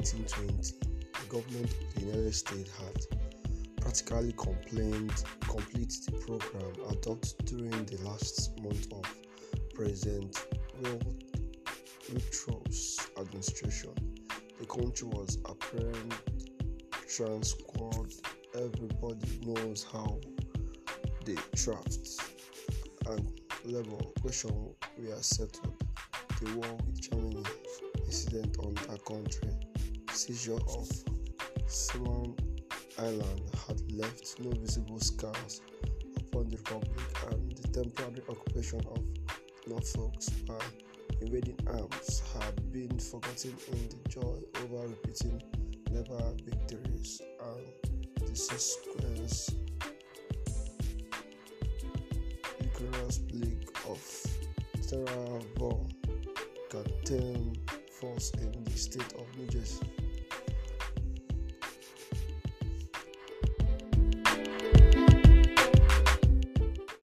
1920, the government of the United States had practically completed the program adopted during the last month of President Winthrop's administration. The country was apparently transformed. Everybody knows how the draft and labor question were settled. The war with Germany, incident on that country, seizure of Samoan Island had left no visible scars upon the Republic, and the temporary occupation of Norfolk by invading arms had been forgotten in the joy over repeating naval victories and the subsequent vigorous plague of terror Canteen in the state of New Jersey.